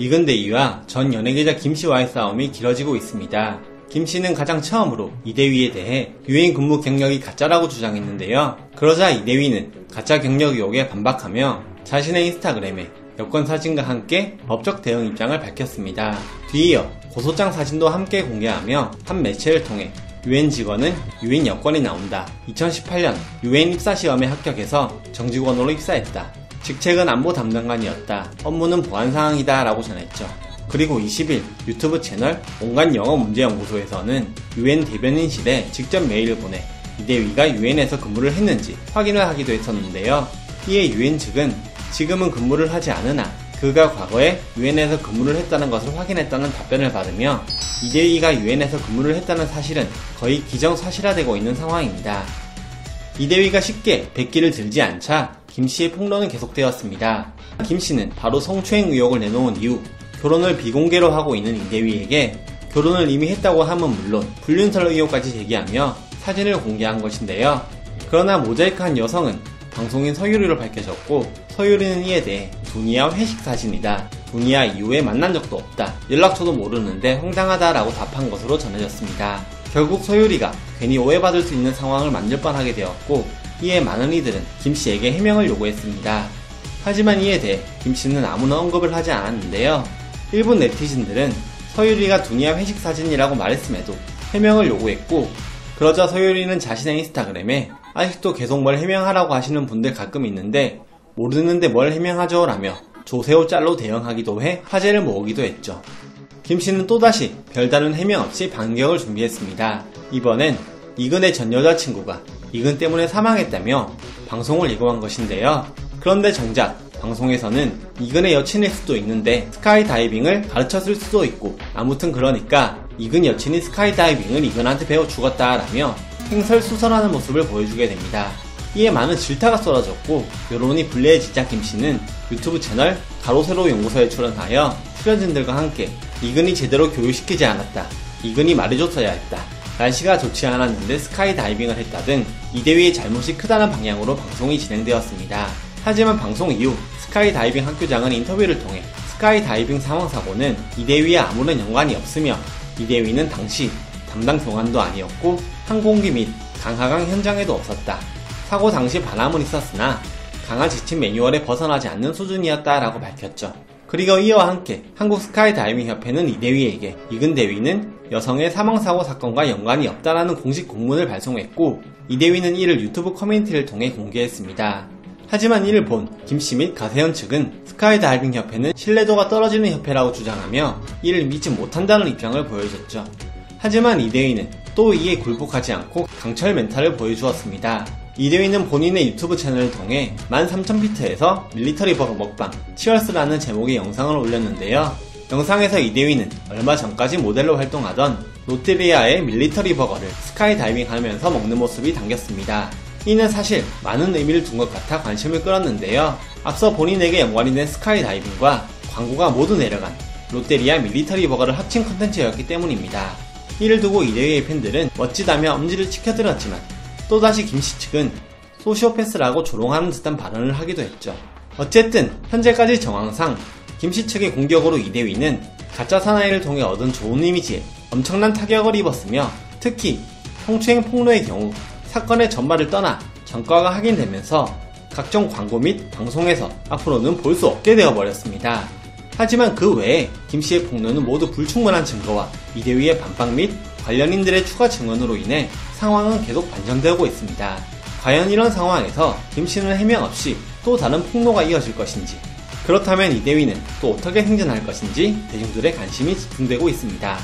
이근대위와 전 연예계자 김씨와의 싸움이 길어지고 있습니다. 김씨는 가장 처음으로 이대위에 대해 유엔 근무 경력이 가짜라고 주장했는데요. 그러자 이대위는 가짜 경력 의혹에 반박하며 자신의 인스타그램에 여권 사진과 함께 법적 대응 입장을 밝혔습니다. 뒤이어 고소장 사진도 함께 공개하며 한 매체를 통해 유엔 직원은 유엔 여권이 나온다. 2018년 유엔 입사 시험에 합격해서 정직원으로 입사했다. 직책은 안보 담당관이었다. 업무는 보안 상황이다 라고 전했죠. 그리고 20일 유튜브 채널 온갖 영어 문제 연구소에서는 유엔 대변인실에 직접 메일을 보내 이대위가 유엔에서 근무를 했는지 확인을 하기도 했었는데요. 이에 유엔 측은 지금은 근무를 하지 않으나 그가 과거에 유엔에서 근무를 했다는 것을 확인했다는 답변을 받으며 이대위가 유엔에서 근무를 했다는 사실은 거의 기정사실화되고 있는 상황입니다. 이대위가 쉽게 백기를 들지 않자 김 씨의 폭로는 계속되었습니다. 김 씨는 바로 성추행 의혹을 내놓은 이후 결혼을 비공개로 하고 있는 이대위에게 결혼을 이미 했다고 함은 물론 불륜설 의혹까지 제기하며 사진을 공개한 것인데요. 그러나 모자이크한 여성은 방송인 서유리로 밝혀졌고 서유리는 이에 대해 두니아 회식 사진이다. 두니아 이후에 만난 적도 없다. 연락처도 모르는데 황당하다라고 답한 것으로 전해졌습니다. 결국 서유리가 괜히 오해받을 수 있는 상황을 만들 뻔하게 되었고 이에 많은 이들은 김씨에게 해명을 요구했습니다. 하지만 이에 대해 김씨는 아무나 언급을 하지 않았는데요. 일본 네티즌들은 서유리가 두니아 회식 사진이라고 말했음에도 해명을 요구했고 그러자 서유리는 자신의 인스타그램에 아직도 계속 뭘 해명하라고 하시는 분들 가끔 있는데 모르는데 뭘 해명하죠 라며 조세호 짤로 대응하기도 해 화제를 모으기도 했죠. 김씨는 또다시 별다른 해명 없이 반격을 준비했습니다. 이번엔 이근의 전 여자친구가 이근 때문에 사망했다며 방송을 예고한 것인데요. 그런데 정작 방송에서는 이근의 여친일 수도 있는데 스카이다이빙을 가르쳤을 수도 있고 아무튼 그러니까 이근 여친이 스카이다이빙을 이근한테 배워 죽었다라며 행설수설하는 모습을 보여주게 됩니다. 이에 많은 질타가 쏟아졌고 여론이 불리해지자 김씨는 유튜브 채널 가로세로 연구소에 출연하여 출연진들과 함께 이근이 제대로 교육시키지 않았다. 이근이 말해줬어야 했다. 날씨가 좋지 않았는데 스카이 다이빙을 했다 등 이대위의 잘못이 크다는 방향으로 방송이 진행되었습니다. 하지만 방송 이후 스카이 다이빙 학교장은 인터뷰를 통해 스카이 다이빙 사망사고는 이대위에 아무런 연관이 없으며 이대위는 당시 담당 교관도 아니었고 항공기 및 강하 현장에도 없었다. 사고 당시 바람은 있었으나 강하 지침 매뉴얼에 벗어나지 않는 수준이었다라고 밝혔죠. 그리고 이와 함께 한국 스카이다이빙 협회는 이대위에게 이근 대위는 여성의 사망사고 사건과 연관이 없다라는 공식 공문을 발송했고 이대위는 이를 유튜브 커뮤니티를 통해 공개했습니다. 하지만 이를 본 김씨 및 가세연 측은 스카이다이빙 협회는 신뢰도가 떨어지는 협회라고 주장하며 이를 믿지 못한다는 입장을 보여줬죠. 하지만 이대위는 또 이에 굴복하지 않고 강철 멘탈을 보여주었습니다. 이대위는 본인의 유튜브 채널을 통해 13,000피트에서 밀리터리 버거 먹방 Cheers라는 제목의 영상을 올렸는데요. 영상에서 이대위는 얼마 전까지 모델로 활동하던 롯데리아의 밀리터리 버거를 스카이 다이빙 하면서 먹는 모습이 담겼습니다. 이는 사실 많은 의미를 둔 것 같아 관심을 끌었는데요. 앞서 본인에게 연관이 된 스카이 다이빙과 광고가 모두 내려간 롯데리아 밀리터리 버거를 합친 컨텐츠였기 때문입니다. 이를 두고 이대위의 팬들은 멋지다며 엄지를 치켜들었지만 또다시 김씨 측은 소시오패스라고 조롱하는 듯한 발언을 하기도 했죠. 어쨌든 현재까지 정황상 김씨 측의 공격으로 이대위는 가짜 사나이를 통해 얻은 좋은 이미지에 엄청난 타격을 입었으며 특히 성추행 폭로의 경우 사건의 전말을 떠나 전과가 확인되면서 각종 광고 및 방송에서 앞으로는 볼 수 없게 되어버렸습니다. 하지만 그 외에 김 씨의 폭로는 모두 불충분한 증거와 이대위의 반박 및 관련인들의 추가 증언으로 인해 상황은 계속 반전되고 있습니다. 과연 이런 상황에서 김 씨는 해명 없이 또 다른 폭로가 이어질 것인지 그렇다면 이대위는 또 어떻게 행전할 것인지 대중들의 관심이 집중되고 있습니다.